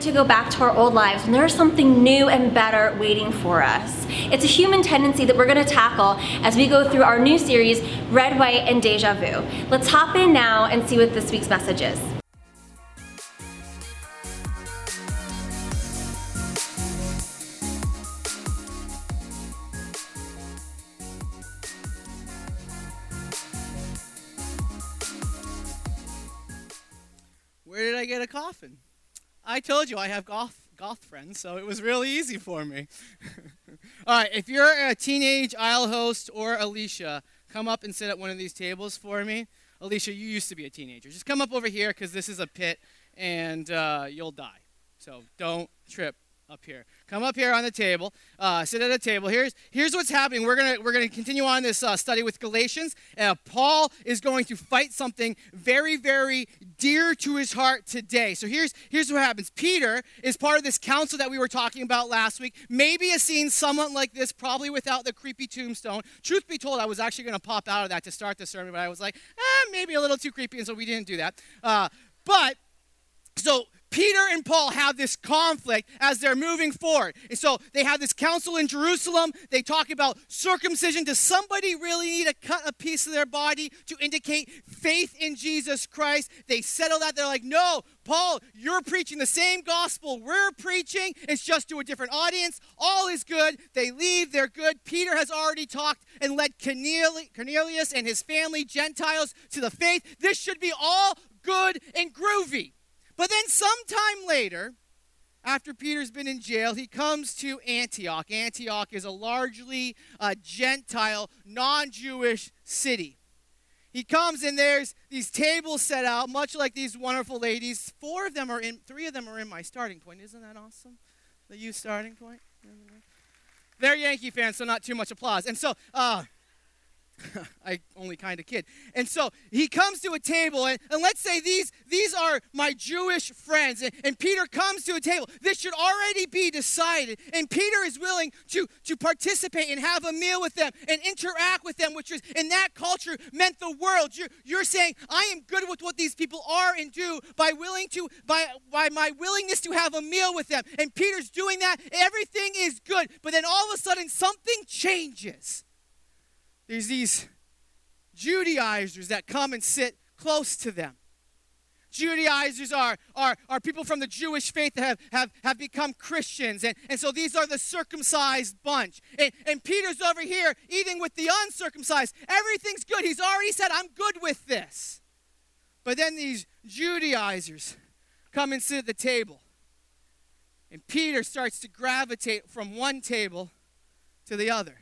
to go back to our old lives when there's something new and better waiting for us. It's a human tendency that we're going to tackle as we go through our new series, Red, White, and Deja Vu. Let's hop in now and see what this week's message is. Where did I get a coffin? I told you I have goth, goth friends, so it was really easy for me. All right, if you're a teenage aisle host or Alicia, come up and sit at one of these tables for me. Alicia, you used to be a teenager. Just come up over here because this is a pit and uh, you'll die. So don't trip up here. Come up here on the table. Uh, sit at a table. Here's here's what's happening. We're gonna we're gonna continue on this uh, study with Galatians. Uh, Paul is going to fight something very very dear to his heart today. So here's here's what happens. Peter is part of this council that we were talking about last week. Maybe a scene somewhat like this, probably without the creepy tombstone. Truth be told, I was actually going to pop out of that to start the sermon, but I was like, eh, maybe a little too creepy, and so we didn't do that. Uh, but so Peter and Paul have this conflict as they're moving forward. And so they have this council in Jerusalem. They talk about circumcision. Does somebody really need to cut a piece of their body to indicate faith in Jesus Christ? They settle that. They're like, no, Paul, you're preaching the same gospel we're preaching. It's just to a different audience. All is good. They leave. They're good. Peter has already talked and led Cornelius and his family, Gentiles, to the faith. This should be all good and groovy. But then, sometime later, after Peter's been in jail, he comes to Antioch. Antioch is a largely uh, Gentile, non Jewish city. He comes and there's these tables set out, much like these wonderful ladies. Four of them are in, three of them are in my starting point. Isn't that awesome? The youth starting point? They're Yankee fans, so not too much applause. And so, uh, I only kind of kid. And so he comes to a table, and, and let's say these, these are my Jewish friends, and, and Peter comes to a table. This should already be decided. And Peter is willing to, to participate and have a meal with them and interact with them, which is in that culture meant the world. You're, you're saying, I am good with what these people are and do by willing to, by, by my willingness to have a meal with them. And Peter's doing that. Everything is good. But then all of a sudden something changes there's these Judaizers that come and sit close to them. Judaizers are, are, are people from the Jewish faith that have, have, have become Christians. And, and so these are the circumcised bunch. And, and Peter's over here eating with the uncircumcised. Everything's good. He's already said, I'm good with this. But then these Judaizers come and sit at the table. And Peter starts to gravitate from one table to the other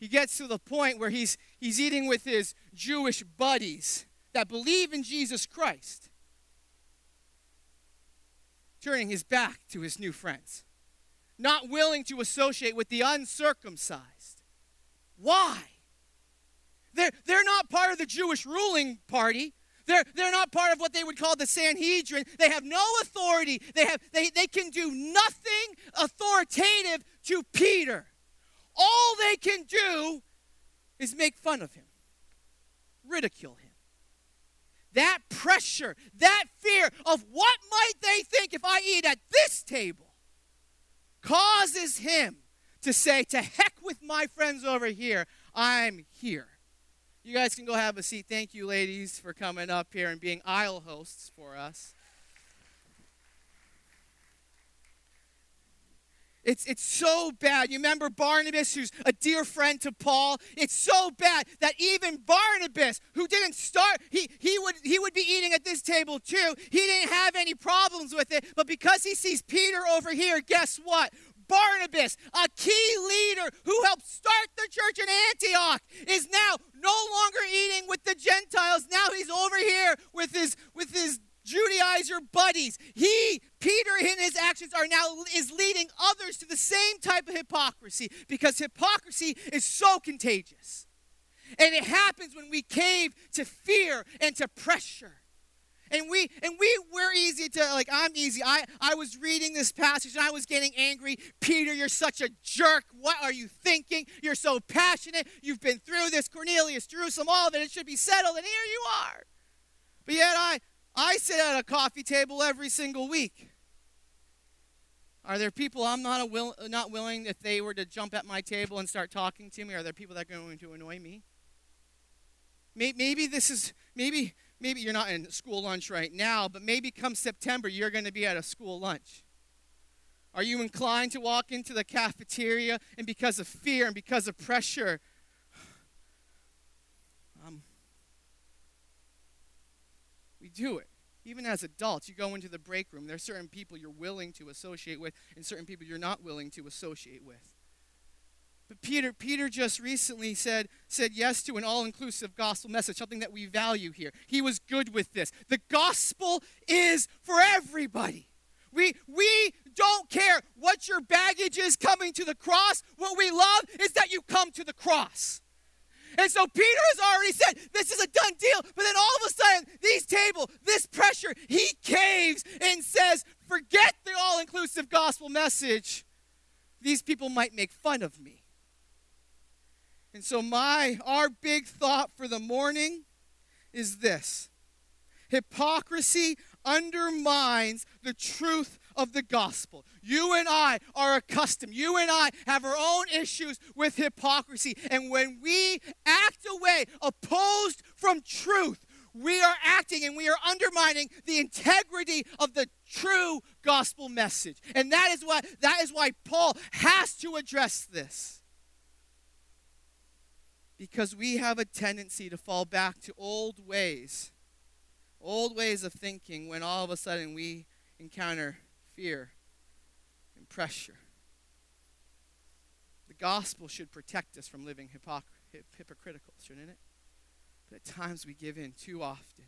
he gets to the point where he's, he's eating with his Jewish buddies that believe in Jesus Christ, turning his back to his new friends, not willing to associate with the uncircumcised. Why? They're, they're not part of the Jewish ruling party. They're, they're not part of what they would call the Sanhedrin. They have no authority. They, have, they, they can do nothing authoritative to Peter all they can do is make fun of him, ridicule him. That pressure, that fear of what might they think if I eat at this table causes him to say, To heck with my friends over here, I'm here. You guys can go have a seat. Thank you, ladies, for coming up here and being aisle hosts for us. It's, it's so bad. You remember Barnabas, who's a dear friend to Paul? It's so bad that even Barnabas, who didn't start, he, he, would, he would be eating at this table too. He didn't have any problems with it. But because he sees Peter over here, guess what? Barnabas, a key leader who helped start the church in Antioch, is now no longer eating with the Gentiles. Now he's over here with his, with his Judaizer buddies. He, Peter, in his actions are now is leading others to the same type of hypocrisy because hypocrisy is so contagious. And it happens when we cave to fear and to pressure. And we and we we're easy to like I'm easy. I I was reading this passage and I was getting angry. Peter, you're such a jerk. What are you thinking? You're so passionate. You've been through this Cornelius, Jerusalem, all of it. It should be settled and here you are. But yet I I sit at a coffee table every single week. Are there people I'm not, will, not willing if they were to jump at my table and start talking to me? Are there people that are going to annoy me? Maybe this is, maybe, maybe you're not in school lunch right now, but maybe come September you're going to be at a school lunch. Are you inclined to walk into the cafeteria and because of fear and because of pressure, um, we do it? Even as adults, you go into the break room, there are certain people you're willing to associate with and certain people you're not willing to associate with. But Peter, Peter just recently said, said yes to an all-inclusive gospel message, something that we value here. He was good with this. The gospel is for everybody. We, we don't care what your baggage is coming to the cross. What we love is that you come to the cross. And so Peter has already said, this is a done deal. But then all of a sudden, these table, this pressure, he caves and says, forget the all inclusive gospel message. These people might make fun of me. And so my our big thought for the morning is this. Hypocrisy undermines the truth of the gospel. You and I are accustomed. You and I have our own issues with hypocrisy. And when we act away, opposed from truth, we are acting and we are undermining the integrity of the true gospel message. And that is why that is why Paul has to address this. Because we have a tendency to fall back to old ways old ways of thinking when all of a sudden we encounter fear and pressure. The gospel should protect us from living hypocr- hypocritical, shouldn't it? But at times we give in too often.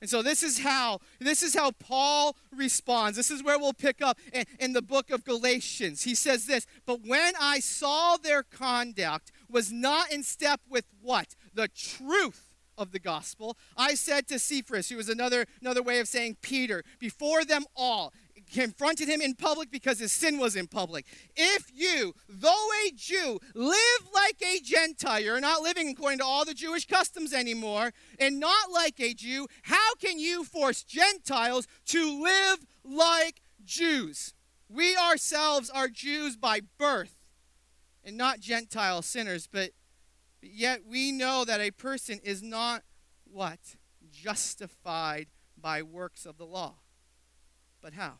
And so this is how this is how Paul responds. This is where we'll pick up in, in, the book of Galatians. He says this, "But when I saw their conduct was not in step with what? The truth of the gospel. I said to Cephas, who was another, another way of saying Peter, before them all, confronted him in public because his sin was in public. If you, though a Jew, live like a Gentile, you're not living according to all the Jewish customs anymore, and not like a Jew, how can you force Gentiles to live like Jews? We ourselves are Jews by birth and not Gentile sinners, but Yet we know that a person is not what? Justified by works of the law. But how?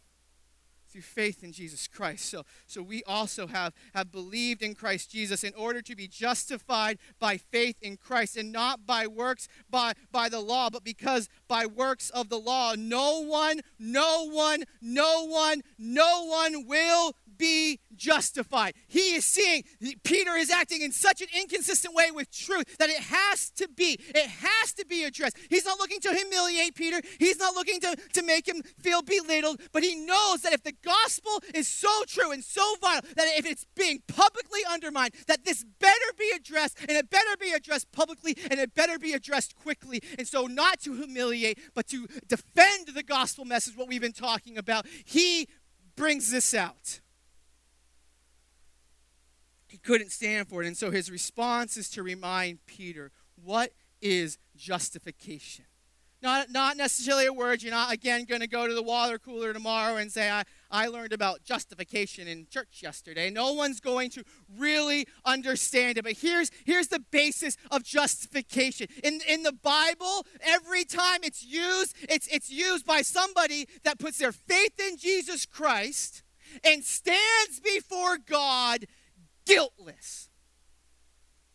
Through faith in Jesus Christ. So, so we also have, have believed in Christ Jesus in order to be justified by faith in Christ and not by works by, by the law, but because by works of the law, no one, no one, no one, no one will be justified. He is seeing Peter is acting in such an inconsistent way with truth that it has to be, it has to be addressed. He's not looking to humiliate Peter, he's not looking to, to make him feel belittled, but he knows that if the gospel is so true and so vital, that if it's being publicly undermined, that this better be addressed, and it better be addressed publicly, and it better be addressed quickly. And so, not to humiliate, but to defend the gospel message, what we've been talking about, he brings this out couldn't stand for it. And so his response is to remind Peter what is justification? Not, not necessarily a word. You're not, again, going to go to the water cooler tomorrow and say, I, I learned about justification in church yesterday. No one's going to really understand it. But here's, here's the basis of justification. In, in the Bible, every time it's used, it's, it's used by somebody that puts their faith in Jesus Christ and stands before God guiltless,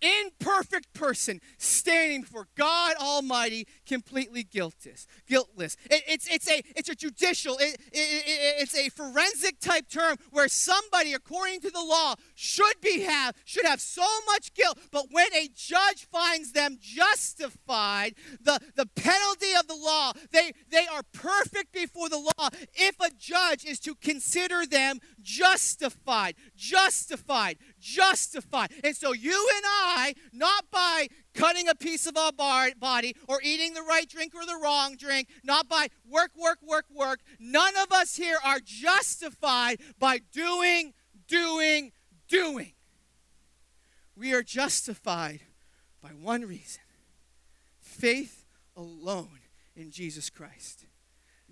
imperfect person standing before God Almighty, completely guiltless. Guiltless. It, it's it's a it's a judicial. It, it, it's a forensic type term where somebody, according to the law, should be have should have so much guilt, but when a judge finds them justified, the the penalty of the law, they they are perfect before the law. If a judge is to consider them justified, justified, justified. And so you and I, not by cutting a piece of our body or eating the right drink or the wrong drink, not by work, work, work, work, none of us here are justified by doing, doing, doing. We are justified by one reason faith alone in Jesus Christ.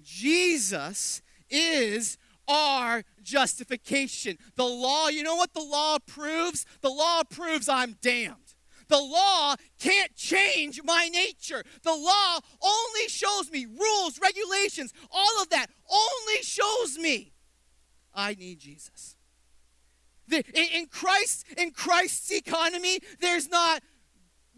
Jesus is our justification. The law, you know what the law proves? The law proves I'm damned. The law can't change my nature. The law only shows me rules, regulations, all of that only shows me I need Jesus. In, in Christ, in Christ's economy, there's not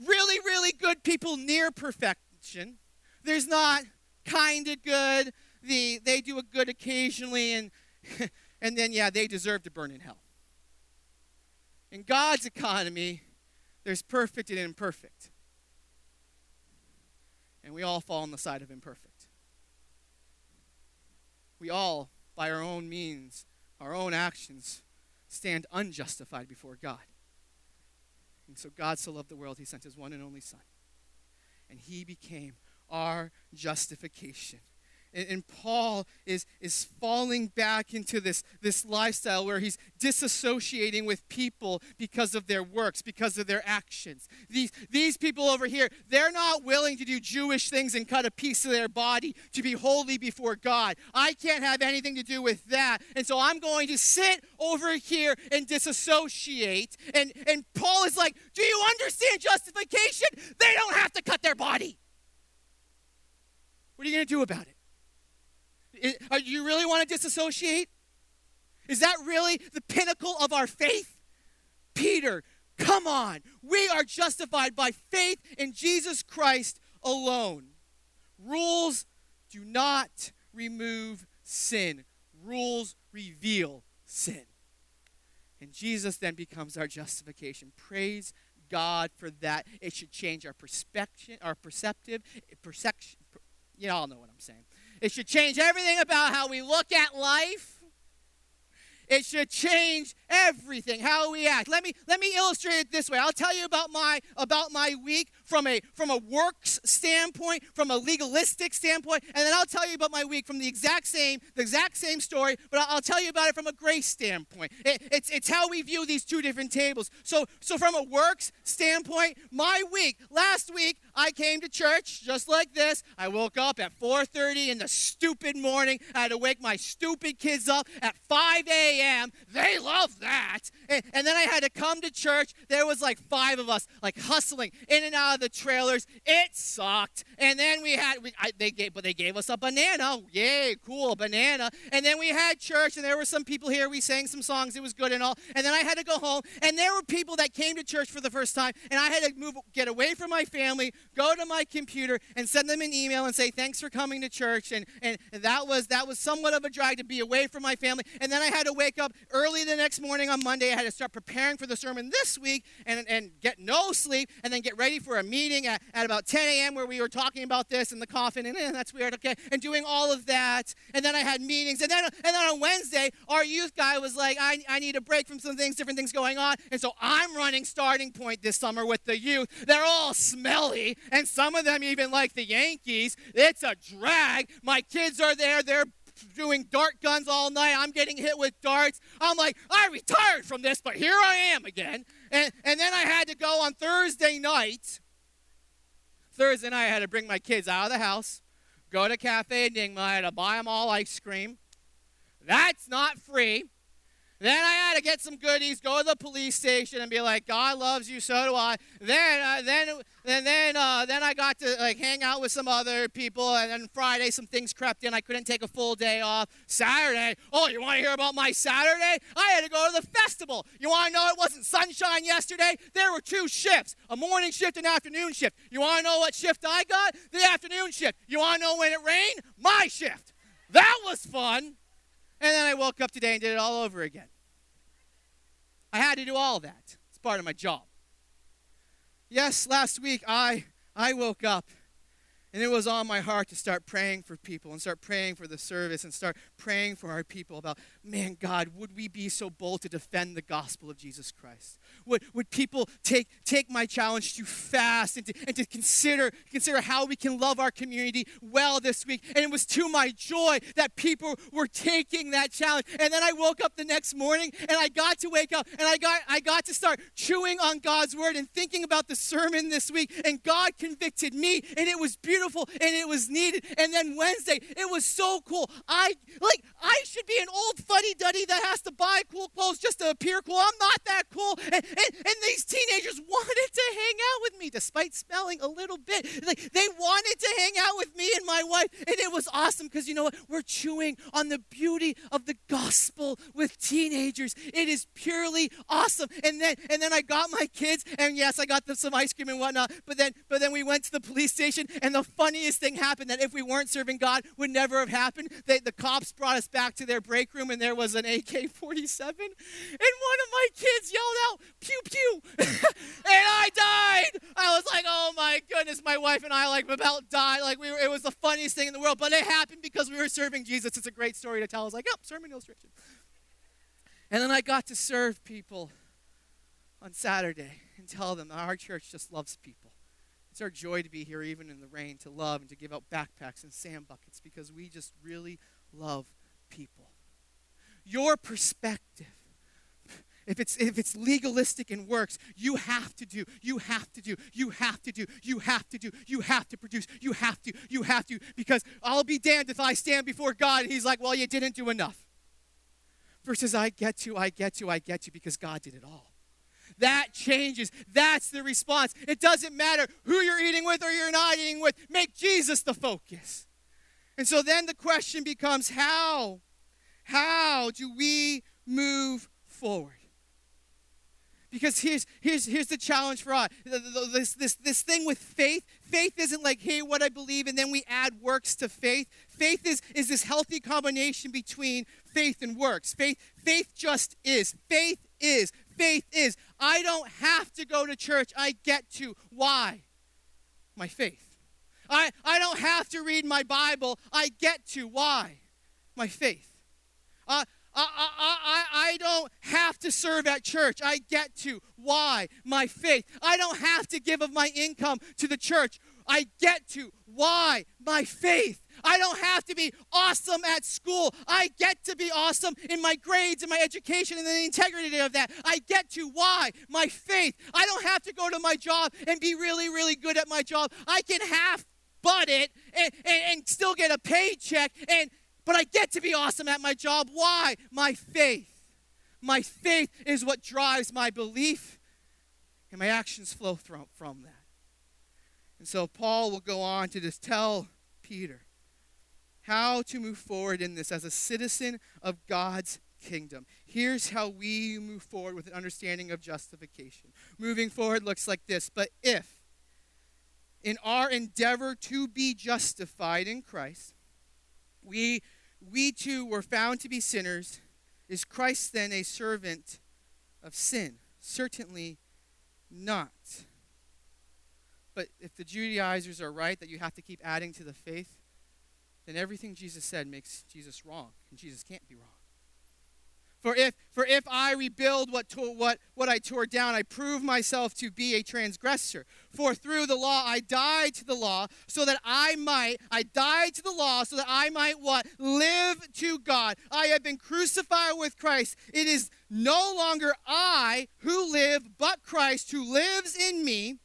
really, really good people near perfection. There's not kind of good. The, they do a good occasionally, and, and then, yeah, they deserve to burn in hell. In God's economy, there's perfect and imperfect. And we all fall on the side of imperfect. We all, by our own means, our own actions, stand unjustified before God. And so God so loved the world, he sent his one and only Son. And he became our justification. And, and, Paul is, is falling back into this, this lifestyle where he's disassociating with people because of their works, because of their actions. These, these people over here, they're not willing to do Jewish things and cut a piece of their body to be holy before God. I can't have anything to do with that. And so I'm going to sit over here and disassociate. And, and Paul is like, Do you understand justification? They don't have to cut their body. What are you going to do about it? Uh, do you really want to disassociate? Is that really the pinnacle of our faith? Peter, come on. We are justified by faith in Jesus Christ alone. Rules do not remove sin, rules reveal sin. And Jesus then becomes our justification. Praise God for that. It should change our perspective, our perceptive, perception. You all know what I'm saying. It should change everything about how we look at life. It should change everything, how we act. Let me let me illustrate it this way. I'll tell you about my about my week from a from a works standpoint, from a legalistic standpoint, and then I'll tell you about my week from the exact same the exact same story, but I'll, tell you about it from a grace standpoint. It, it's it's how we view these two different tables. So so from a works standpoint, my week last week I came to church just like this. I woke up at 4:30 in the stupid morning. I had to wake my stupid kids up at 5 a.m. They love that. And, and then I had to come to church. There was like five of us, like hustling in and out of the trailers. It sucked. And then we had, we, I, they gave, but they gave us a banana. Yay, cool, banana. And then we had church, and there were some people here. We sang some songs. It was good and all. And then I had to go home, and there were people that came to church for the first time, and I had to move, get away from my family, go to my computer, and send them an email and say thanks for coming to church. And and that was that was somewhat of a drag to be away from my family. And then I had to wake up early the next morning on Monday. I had to start preparing for the sermon this week, and and get no sleep, and then get ready for a meeting at, at about 10 a.m. where we were talking about this and the coffin, and eh, that's weird, okay, and doing all of that. And then I had meetings, and then and then on Wednesday, our youth guy was like, I, I need a break from some things, different things going on, and so I'm running starting point this summer with the youth. They're all smelly, and some of them even like the Yankees. It's a drag. My kids are there, they're doing dart guns all night. I'm getting hit with darts. I'm like, I retired from this, but here I am again. And, and then I had to go on Thursday night. Thursday night, I had to bring my kids out of the house, go to Cafe Enigma, I had to buy them all ice cream. That's not free. Then I had to get some goodies, go to the police station, and be like, "God loves you, so do I." Then, uh, then, and then, uh, then I got to like hang out with some other people, and then Friday some things crept in. I couldn't take a full day off. Saturday, oh, you want to hear about my Saturday? I had to go to the festival. You want to know it wasn't sunshine yesterday? There were two shifts, a morning shift and afternoon shift. You want to know what shift I got? The afternoon shift. You want to know when it rained? My shift. That was fun. And then I woke up today and did it all over again. I had to do all that. It's part of my job. Yes, last week I I woke up and it was on my heart to start praying for people and start praying for the service and start praying for our people about, man, God, would we be so bold to defend the gospel of Jesus Christ? Would, would people take, take my challenge to fast and to, and to consider, consider how we can love our community well this week? And it was to my joy that people were taking that challenge. And then I woke up the next morning and I got to wake up and I got, I got to start chewing on God's word and thinking about the sermon this week. And God convicted me and it was beautiful and it was needed. And then Wednesday, it was so cool. I like I should be an old fuddy duddy that has to buy cool clothes just to appear cool. I'm not that cool. And, and, and these teenagers wanted to hang out with me despite smelling a little bit. Like they wanted to hang out with me and my wife. And it was awesome because you know what? We're chewing on the beauty of the gospel with teenagers. It is purely awesome. And then and then I got my kids, and yes, I got them some ice cream and whatnot. But then but then we went to the police station, and the funniest thing happened that if we weren't serving God would never have happened. They, the cops brought us back to their break room, and there was an AK-47, and one of my kids yelled out, "Pew pew," and I died. I was like, "Oh my goodness!" My wife and I like about died. Like we were, it was the funniest thing in the world, but it happened because we were serving Jesus. It's a great story to tell. I was like, "Oh, sermon illustration." And then I got to serve people on Saturday and tell them our church just loves people. It's our joy to be here, even in the rain, to love and to give out backpacks and sand buckets because we just really love people. Your perspective, if it's, if it's legalistic and works, you have to do, you have to do, you have to do, you have to do, you have to produce, you have to, you have to, because I'll be damned if I stand before God and He's like, well, you didn't do enough. Versus I get to, I get to, I get you because God did it all. That changes. That's the response. It doesn't matter who you're eating with or you're not eating with. Make Jesus the focus. And so then the question becomes how? How do we move forward? Because here's, here's, here's the challenge for us. This, this, this thing with faith, faith isn't like, hey, what I believe, and then we add works to faith. Faith is, is this healthy combination between faith and works. Faith, faith just is. Faith is faith is. I don't have to go to church. I get to. Why? My faith. I, I don't have to read my Bible. I get to. Why? My faith. Uh, I, I, I, I don't have to serve at church. I get to. Why? My faith. I don't have to give of my income to the church. I get to. Why? My faith. I don't have to be awesome at school. I get to be awesome in my grades and my education and the integrity of that. I get to. Why? My faith. I don't have to go to my job and be really, really good at my job. I can half butt it and, and, and still get a paycheck and but I get to be awesome at my job. Why? My faith. My faith is what drives my belief, and my actions flow from, from that. And so Paul will go on to just tell Peter how to move forward in this as a citizen of God's kingdom. Here's how we move forward with an understanding of justification. Moving forward looks like this But if, in our endeavor to be justified in Christ, we, we too were found to be sinners, is Christ then a servant of sin? Certainly not. But if the Judaizers are right that you have to keep adding to the faith, then everything Jesus said makes Jesus wrong, and Jesus can't be wrong. For if, for if I rebuild what, to, what, what I tore down, I prove myself to be a transgressor. For through the law I died to the law, so that I might, I died to the law, so that I might what? Live to God. I have been crucified with Christ. It is no longer I who live, but Christ who lives in me.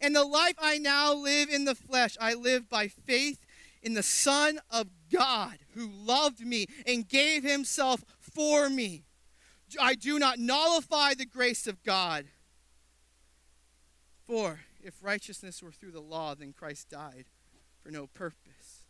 And the life I now live in the flesh, I live by faith in the Son of God who loved me and gave himself for me. I do not nullify the grace of God. For if righteousness were through the law, then Christ died for no purpose.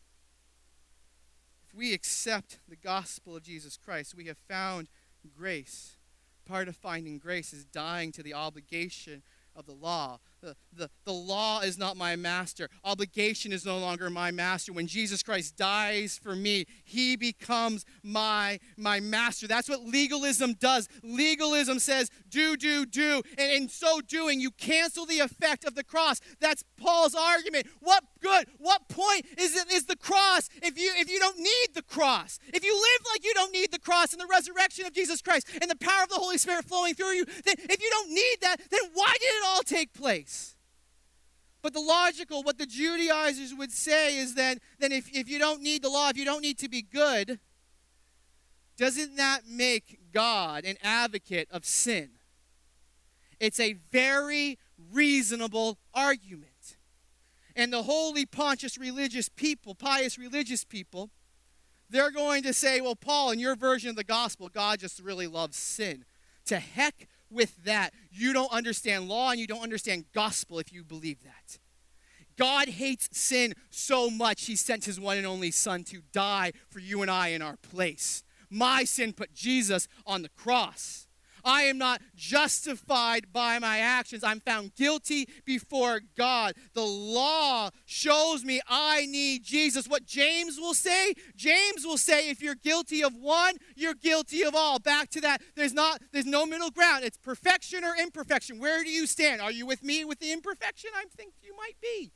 If we accept the gospel of Jesus Christ, we have found grace. Part of finding grace is dying to the obligation of the law. The, the, the law is not my master. Obligation is no longer my master. When Jesus Christ dies for me, he becomes my, my master. That's what legalism does. Legalism says, do, do, do. And in so doing, you cancel the effect of the cross. That's Paul's argument. What good, what point is, it, is the cross if you, if you don't need the cross? If you live like you don't need the cross and the resurrection of Jesus Christ and the power of the Holy Spirit flowing through you, then if you don't need that, then why did it all take place? But the logical, what the Judaizers would say is that then if, if you don't need the law, if you don't need to be good, doesn't that make God an advocate of sin? It's a very reasonable argument. And the holy Pontius religious people, pious religious people, they're going to say, well, Paul, in your version of the gospel, God just really loves sin. To heck with that. You don't understand law and you don't understand gospel if you believe that. God hates sin so much, he sent his one and only Son to die for you and I in our place. My sin put Jesus on the cross. I am not justified by my actions. I'm found guilty before God. The law shows me I need Jesus. What James will say, James will say if you're guilty of one, you're guilty of all. Back to that. There's not there's no middle ground. It's perfection or imperfection. Where do you stand? Are you with me with the imperfection? I think you might be.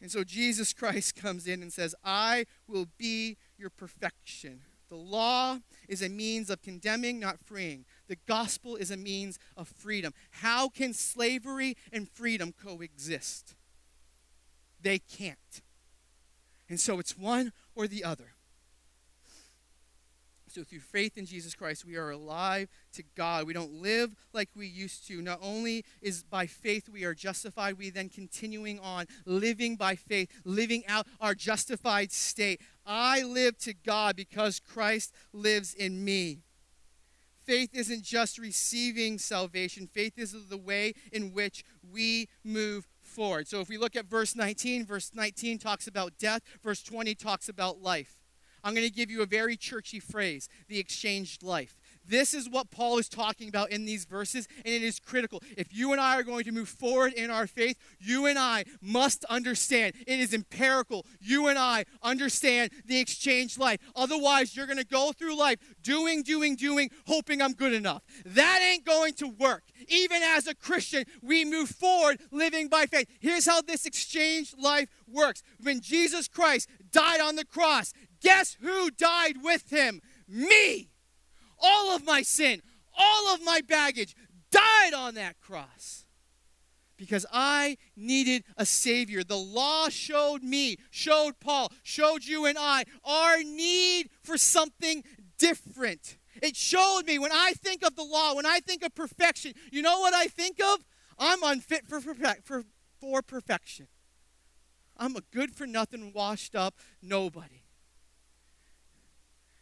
And so Jesus Christ comes in and says, I will be your perfection. The law is a means of condemning, not freeing. The gospel is a means of freedom. How can slavery and freedom coexist? They can't. And so it's one or the other. So, through faith in Jesus Christ, we are alive to God. We don't live like we used to. Not only is by faith we are justified, we then continuing on living by faith, living out our justified state. I live to God because Christ lives in me. Faith isn't just receiving salvation, faith is the way in which we move forward. So, if we look at verse 19, verse 19 talks about death, verse 20 talks about life. I'm going to give you a very churchy phrase the exchanged life. This is what Paul is talking about in these verses, and it is critical. If you and I are going to move forward in our faith, you and I must understand. It is empirical. You and I understand the exchanged life. Otherwise, you're going to go through life doing, doing, doing, hoping I'm good enough. That ain't going to work. Even as a Christian, we move forward living by faith. Here's how this exchanged life works. When Jesus Christ died on the cross, Guess who died with him? Me. All of my sin, all of my baggage died on that cross because I needed a Savior. The law showed me, showed Paul, showed you and I our need for something different. It showed me when I think of the law, when I think of perfection, you know what I think of? I'm unfit for, for, for perfection. I'm a good for nothing, washed up nobody.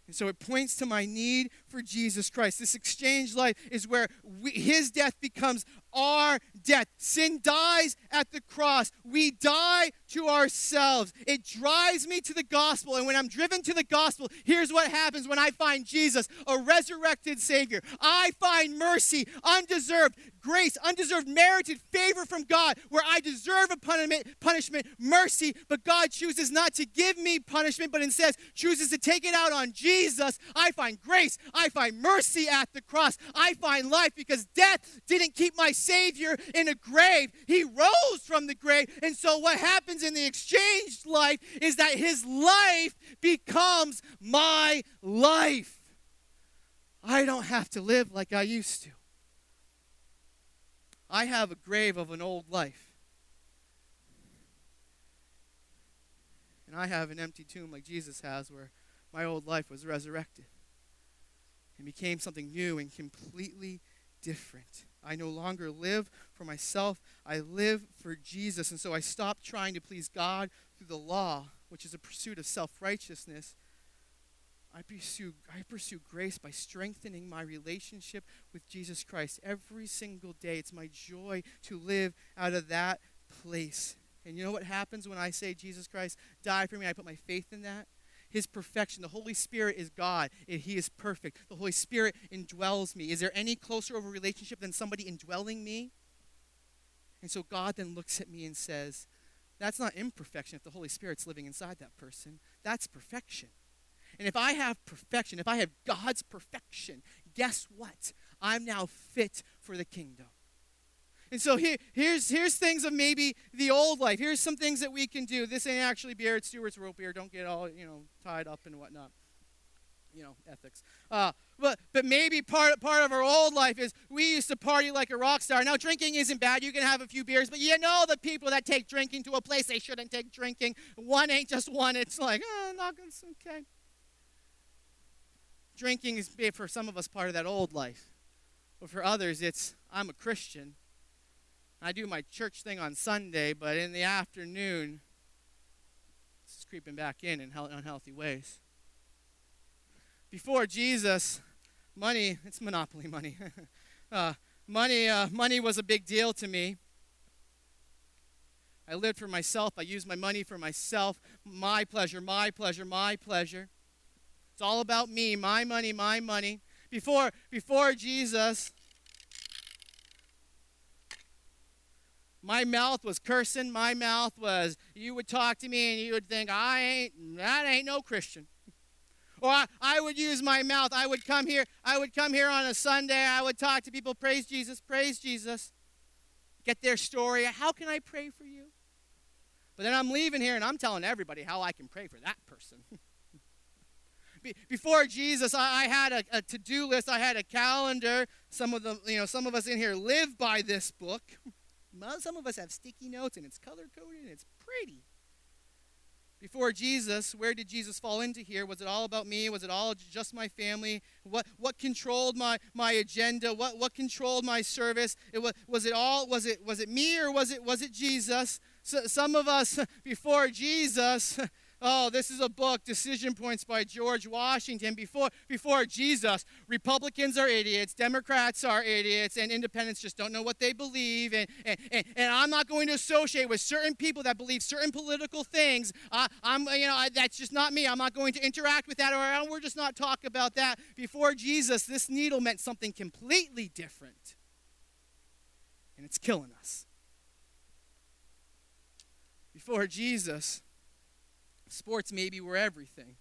And so it points to my need for Jesus Christ. This exchange life is where we, his death becomes our death. Sin dies at the cross. We die to ourselves. It drives me to the gospel. And when I'm driven to the gospel, here's what happens when I find Jesus, a resurrected Savior. I find mercy, undeserved grace, undeserved merited favor from God, where I deserve a punishment, punishment, mercy, but God chooses not to give me punishment, but instead chooses to take it out on Jesus. I find grace, I find mercy at the cross. I find life because death didn't keep my Savior in a grave. He rose from the grave. And so what happens in the exchanged life is that his life becomes my life. I don't have to live like I used to. I have a grave of an old life. And I have an empty tomb like Jesus has, where my old life was resurrected and became something new and completely different. I no longer live for myself, I live for Jesus. And so I stopped trying to please God through the law, which is a pursuit of self righteousness, I pursue, I pursue grace by strengthening my relationship with Jesus Christ every single day. It's my joy to live out of that place. And you know what happens when I say Jesus Christ died for me? I put my faith in that. His perfection. The Holy Spirit is God. He is perfect. The Holy Spirit indwells me. Is there any closer of a relationship than somebody indwelling me? And so God then looks at me and says, That's not imperfection if the Holy Spirit's living inside that person. That's perfection. And if I have perfection, if I have God's perfection, guess what? I'm now fit for the kingdom. And so here, here's, here's things of maybe the old life. Here's some things that we can do. This ain't actually beer, it's Stewart's root beer. Don't get all, you know, tied up and whatnot. You know, ethics. Uh, but, but maybe part, part of our old life is we used to party like a rock star. Now, drinking isn't bad. You can have a few beers, but you know the people that take drinking to a place they shouldn't take drinking. One ain't just one. It's like, oh, not it's okay drinking is for some of us part of that old life. But for others, it's I'm a Christian. I do my church thing on Sunday, but in the afternoon, it's creeping back in in unhealthy ways. Before Jesus, money, it's monopoly money. uh, money, uh, money was a big deal to me. I lived for myself. I used my money for myself. My pleasure, my pleasure, my pleasure. It's all about me, my money, my money. Before, before Jesus, my mouth was cursing. My mouth was, you would talk to me and you would think, I ain't, that ain't no Christian. Or I, I, would use my mouth. I would come here. I would come here on a Sunday. I would talk to people. Praise Jesus. Praise Jesus. Get their story. How can I pray for you? But then I'm leaving here and I'm telling everybody how I can pray for that person. Before Jesus, I, had a, a to-do list. I had a calendar. Some of the, you know, some of us in here live by this book. Some of us have sticky notes and it's color coded and it's pretty. Before Jesus, where did Jesus fall into here? Was it all about me? Was it all just my family? What, what controlled my, my agenda? What, what controlled my service? It was, was it all, was it, was it me or was it, was it Jesus? So, some of us before Jesus, Oh, this is a book, Decision Points by George Washington. Before, before Jesus, Republicans are idiots, Democrats are idiots, and independents just don't know what they believe. And, and, and, and I'm not going to associate with certain people that believe certain political things. Uh, I'm, you know, I, that's just not me. I'm not going to interact with that, or we're just not talk about that. Before Jesus, this needle meant something completely different. And it's killing us. Before Jesus, Sports maybe were everything.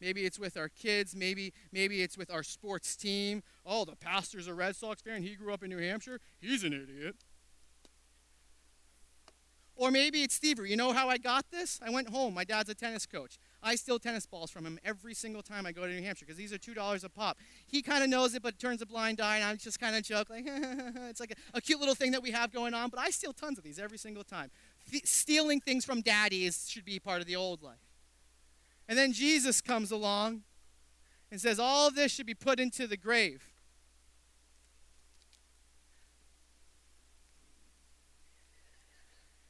Maybe it's with our kids. Maybe, maybe it's with our sports team. Oh, the pastor's a Red Sox fan. He grew up in New Hampshire. He's an idiot. Or maybe it's thievery. You know how I got this? I went home. My dad's a tennis coach. I steal tennis balls from him every single time I go to New Hampshire because these are $2 a pop. He kind of knows it but turns a blind eye, and I just kind of joke, like, it's like a, a, cute little thing that we have going on, but I steal tons of these every single time stealing things from daddy is, should be part of the old life. And then Jesus comes along and says, All this should be put into the grave.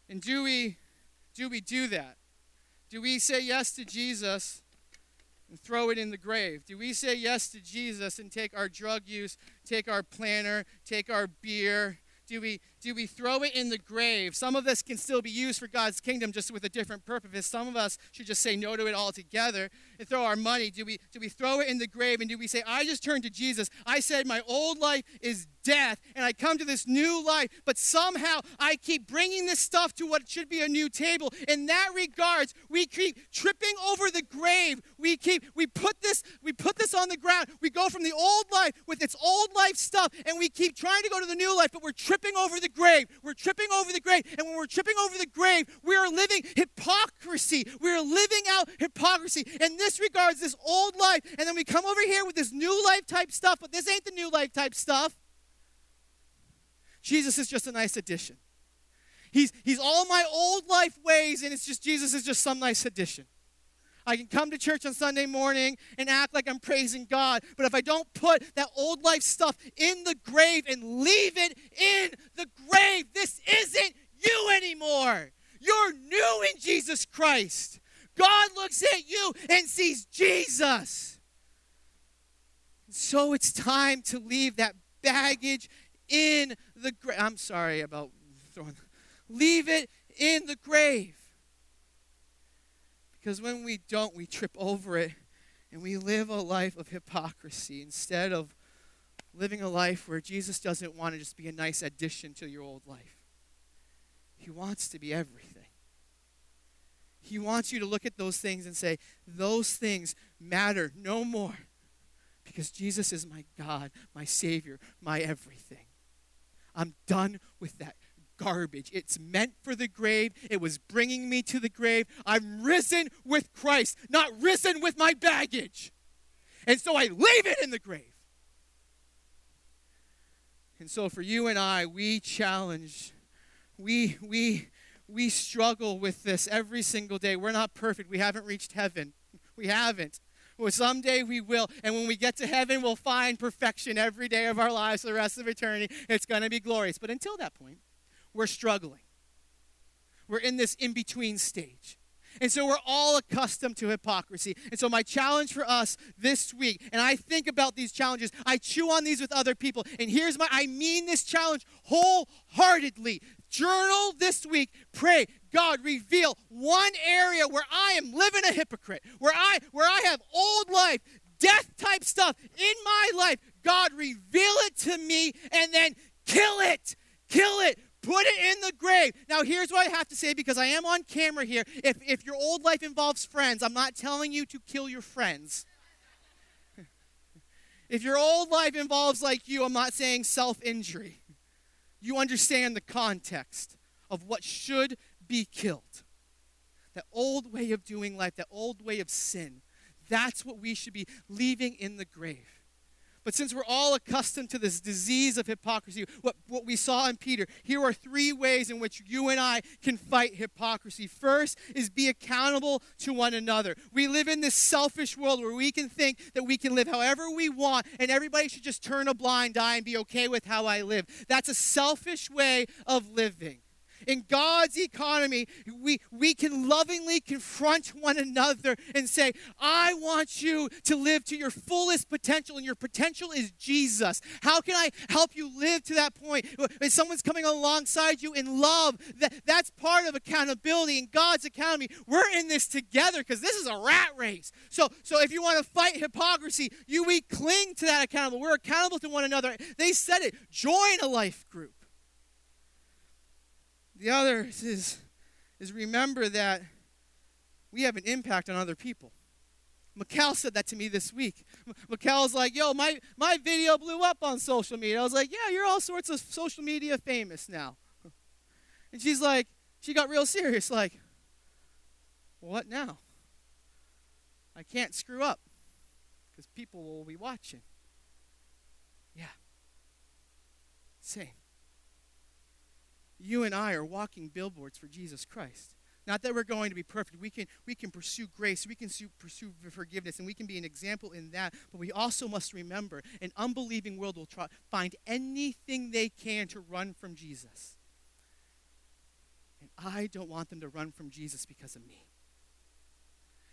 And do we do we do that? Do we say yes to Jesus and throw it in the grave? Do we say yes to Jesus and take our drug use, take our planner, take our beer, do we, do we throw it in the grave? Some of this can still be used for God's kingdom just with a different purpose. Some of us should just say no to it altogether and throw our money. Do we, do we throw it in the grave and do we say, I just turned to Jesus? I said my old life is death and I come to this new life, but somehow I keep bringing this stuff to what should be a new table. In that regards, we keep tripping over the grave. We keep we put this we put this on the ground. We go from the old life with its old life stuff and we keep trying to go to the new life, but we're tripping over the grave. We're tripping over the grave. And when we're tripping over the grave, we are living hypocrisy. We are living out hypocrisy. In this regards, this old life, and then we come over here with this new life type stuff, but this ain't the new life type stuff. Jesus is just a nice addition. He's, he's all my old life ways, and it's just Jesus is just some nice addition. I can come to church on Sunday morning and act like I'm praising God, but if I don't put that old life stuff in the grave and leave it in the grave, this isn't you anymore. You're new in Jesus Christ. God looks at you and sees Jesus. So it's time to leave that baggage in the grave. I'm sorry about throwing. Leave it in the grave. Because when we don't, we trip over it and we live a life of hypocrisy instead of living a life where Jesus doesn't want to just be a nice addition to your old life. He wants to be everything. He wants you to look at those things and say, those things matter no more because Jesus is my God, my Savior, my everything. I'm done with that garbage. It's meant for the grave. It was bringing me to the grave. I'm risen with Christ, not risen with my baggage. And so I leave it in the grave. And so for you and I, we challenge, we, we, we struggle with this every single day. We're not perfect. We haven't reached heaven. We haven't. Well, someday we will. And when we get to heaven, we'll find perfection every day of our lives for the rest of eternity. It's going to be glorious. But until that point, we're struggling. We're in this in between stage. And so we're all accustomed to hypocrisy. And so my challenge for us this week, and I think about these challenges, I chew on these with other people. And here's my I mean this challenge wholeheartedly. Journal this week. Pray, God, reveal one area where I am living a hypocrite, where I where I have old life, death type stuff in my life. God, reveal it to me and then kill it. Kill it. Put it in the grave. Now, here's what I have to say because I am on camera here. If, if your old life involves friends, I'm not telling you to kill your friends. if your old life involves, like you, I'm not saying self injury. You understand the context of what should be killed. That old way of doing life, that old way of sin, that's what we should be leaving in the grave. But since we're all accustomed to this disease of hypocrisy, what, what we saw in Peter, here are three ways in which you and I can fight hypocrisy. First is be accountable to one another. We live in this selfish world where we can think that we can live however we want and everybody should just turn a blind eye and be okay with how I live. That's a selfish way of living in God's economy, we, we can lovingly confront one another and say, I want you to live to your fullest potential, and your potential is Jesus. How can I help you live to that point? When someone's coming alongside you in love, that, that's part of accountability in God's economy. We're in this together because this is a rat race. So, so if you want to fight hypocrisy, you we cling to that accountable. We're accountable to one another. They said it. Join a life group. The other is, is remember that we have an impact on other people. Mikkel said that to me this week. Mikkel's like, yo, my, my video blew up on social media. I was like, yeah, you're all sorts of social media famous now. And she's like, she got real serious, like, what now? I can't screw up because people will be watching. Yeah. Same you and I are walking billboards for Jesus Christ. Not that we're going to be perfect. We can, we can pursue grace, we can pursue forgiveness, and we can be an example in that. But we also must remember an unbelieving world will try, find anything they can to run from Jesus. And I don't want them to run from Jesus because of me.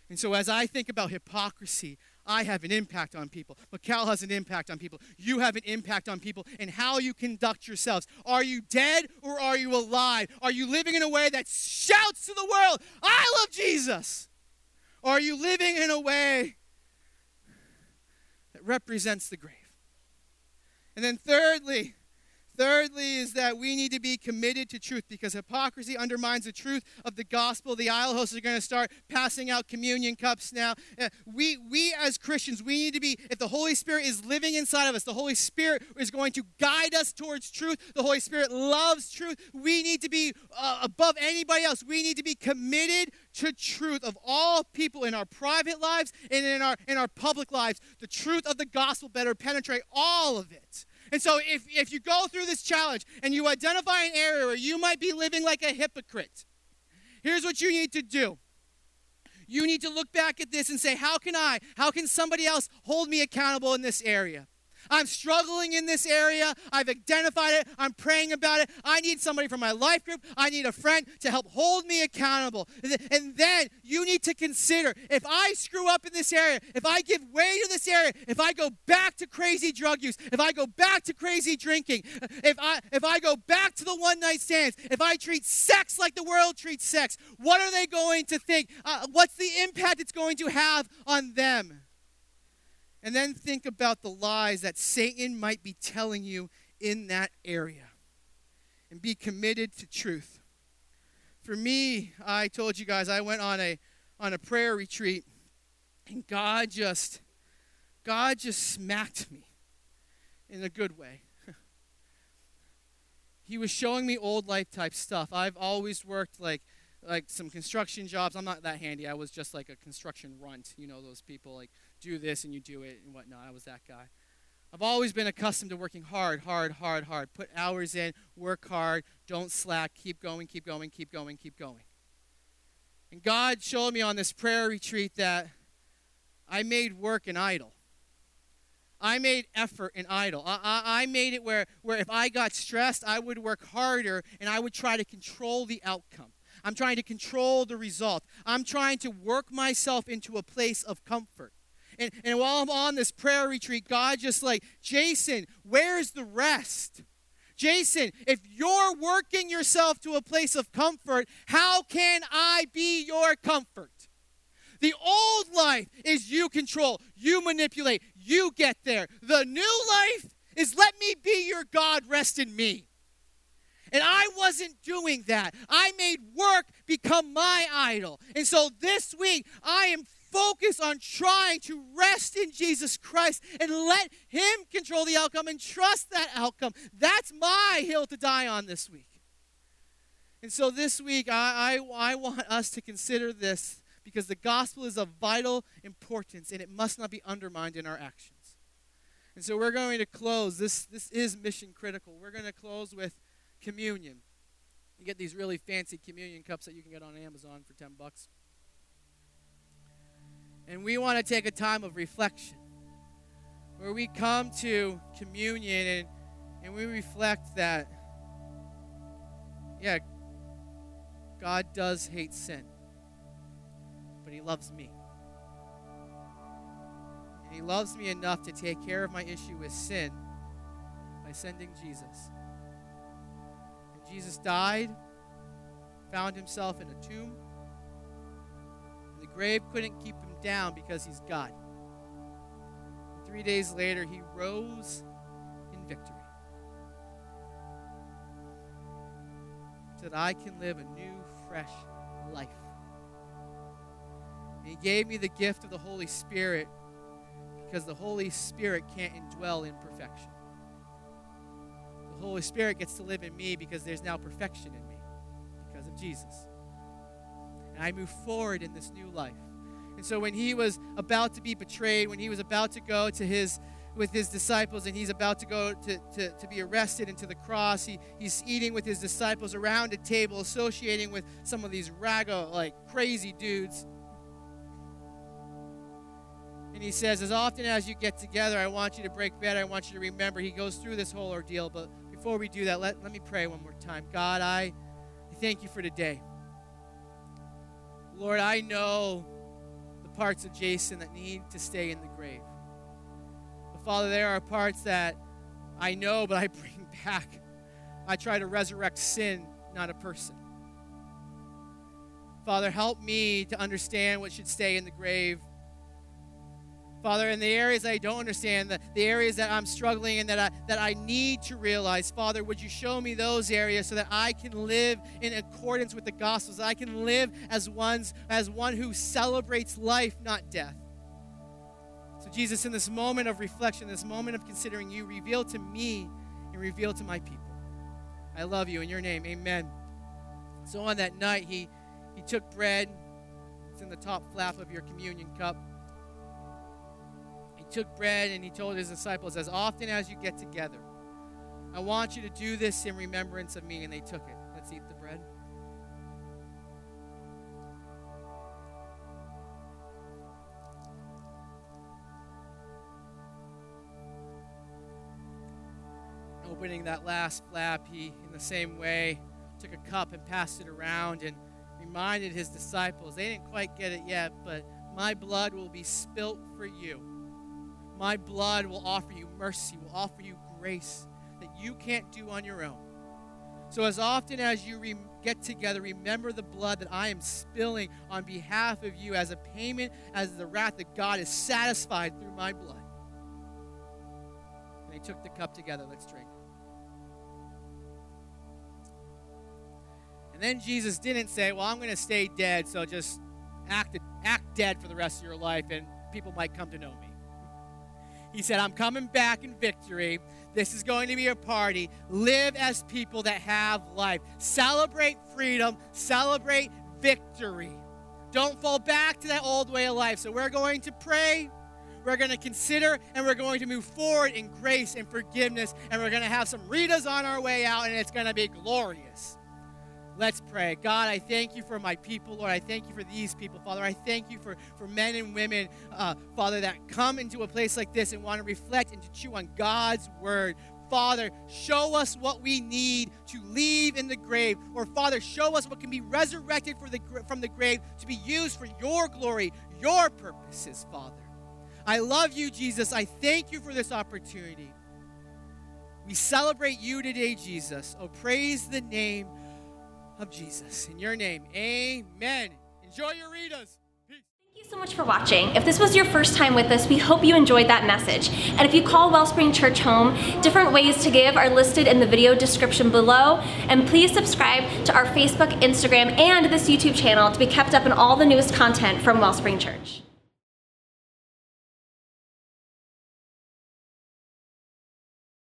And so, as I think about hypocrisy, I have an impact on people. Mikkel has an impact on people. You have an impact on people and how you conduct yourselves. Are you dead or are you alive? Are you living in a way that shouts to the world, I love Jesus? Or are you living in a way that represents the grave? And then, thirdly, Thirdly, is that we need to be committed to truth because hypocrisy undermines the truth of the gospel. The aisle hosts are going to start passing out communion cups now. Uh, we, we as Christians, we need to be, if the Holy Spirit is living inside of us, the Holy Spirit is going to guide us towards truth. The Holy Spirit loves truth. We need to be uh, above anybody else. We need to be committed to truth of all people in our private lives and in our, in our public lives. The truth of the gospel better penetrate all of it. And so, if, if you go through this challenge and you identify an area where you might be living like a hypocrite, here's what you need to do. You need to look back at this and say, How can I, how can somebody else hold me accountable in this area? I'm struggling in this area. I've identified it. I'm praying about it. I need somebody from my life group. I need a friend to help hold me accountable. And then you need to consider if I screw up in this area, if I give way to this area, if I go back to crazy drug use, if I go back to crazy drinking, if I if I go back to the one night stands, if I treat sex like the world treats sex, what are they going to think? Uh, what's the impact it's going to have on them? And then think about the lies that Satan might be telling you in that area. And be committed to truth. For me, I told you guys I went on a on a prayer retreat and God just God just smacked me in a good way. he was showing me old life type stuff. I've always worked like like some construction jobs. I'm not that handy. I was just like a construction runt. You know those people like do this and you do it and whatnot. I was that guy. I've always been accustomed to working hard, hard, hard, hard. Put hours in, work hard, don't slack, keep going, keep going, keep going, keep going. And God showed me on this prayer retreat that I made work an idol. I made effort an idol. I, I, I, made it where, where if I got stressed, I would work harder and I would try to control the outcome. I'm trying to control the result. I'm trying to work myself into a place of comfort. And, and while I'm on this prayer retreat, God just like, Jason, where's the rest? Jason, if you're working yourself to a place of comfort, how can I be your comfort? The old life is you control, you manipulate, you get there. The new life is let me be your God, rest in me. And I wasn't doing that. I made work become my idol. And so this week, I am focused on trying to rest in Jesus Christ and let Him control the outcome and trust that outcome. That's my hill to die on this week. And so this week, I, I, I want us to consider this because the gospel is of vital importance and it must not be undermined in our actions. And so we're going to close. This, this is mission critical. We're going to close with communion. You get these really fancy communion cups that you can get on Amazon for 10 bucks. And we want to take a time of reflection where we come to communion and, and we reflect that, yeah, God does hate sin but He loves me. And He loves me enough to take care of my issue with sin by sending Jesus. And Jesus died, found Himself in a tomb. The grave couldn't keep Him down because He's God. Three days later, He rose in victory. So that I can live a new, fresh life. And He gave me the gift of the Holy Spirit because the Holy Spirit can't indwell in perfection. The Holy Spirit gets to live in me because there's now perfection in me because of Jesus. And I move forward in this new life. And so when he was about to be betrayed, when he was about to go to his with his disciples and he's about to go to, to, to be arrested into the cross. He, he's eating with his disciples around a table, associating with some of these rago, like crazy dudes. And he says, As often as you get together, I want you to break bread. I want you to remember. He goes through this whole ordeal. But before we do that, let, let me pray one more time. God, I, thank you for today. Lord, I know parts of Jason that need to stay in the grave. But Father, there are parts that I know, but I bring back. I try to resurrect sin, not a person. Father, help me to understand what should stay in the grave Father, in the areas I don't understand, the, the areas that I'm struggling and that I, that I need to realize, Father, would you show me those areas so that I can live in accordance with the gospels, that I can live as, ones, as one who celebrates life, not death. So, Jesus, in this moment of reflection, this moment of considering you, reveal to me and reveal to my people. I love you in your name. Amen. So on that night, he, he took bread. It's in the top flap of your communion cup took bread and he told his disciples, As often as you get together, I want you to do this in remembrance of me. And they took it. Let's eat the bread. Opening that last flap, he, in the same way, took a cup and passed it around and reminded his disciples. They didn't quite get it yet, but my blood will be spilt for you my blood will offer you mercy, will offer you grace that you can't do on your own. So, as often as you re- get together, remember the blood that I am spilling on behalf of you as a payment, as the wrath that God is satisfied through my blood. And they took the cup together. Let's drink. And then Jesus didn't say, Well, I'm going to stay dead, so just act, act dead for the rest of your life, and people might come to know me. He said, I'm coming back in victory. This is going to be a party. Live as people that have life. Celebrate freedom. Celebrate victory. Don't fall back to that old way of life. So we're going to pray. We're going to consider and we're going to move forward in grace and forgiveness. And we're going to have some Ritas on our way out, and it's going to be glorious. Let's pray. God, I thank you for my people, Lord. I thank you for these people, Father. I thank you for, for men and women, uh, Father, that come into a place like this and want to reflect and to chew on God's word. Father, show us what we need to leave in the grave. Or, Father, show us what can be resurrected the, from the grave to be used for your glory, your purposes, Father. I love you, Jesus. I thank you for this opportunity. We celebrate you today, Jesus. Oh, praise the name of Jesus. In your name, amen. Enjoy your Ritas. Thank you so much for watching. If this was your first time with us, we hope you enjoyed that message. And if you call Wellspring Church home, different ways to give are listed in the video description below. And please subscribe to our Facebook, Instagram, and this YouTube channel to be kept up in all the newest content from Wellspring Church.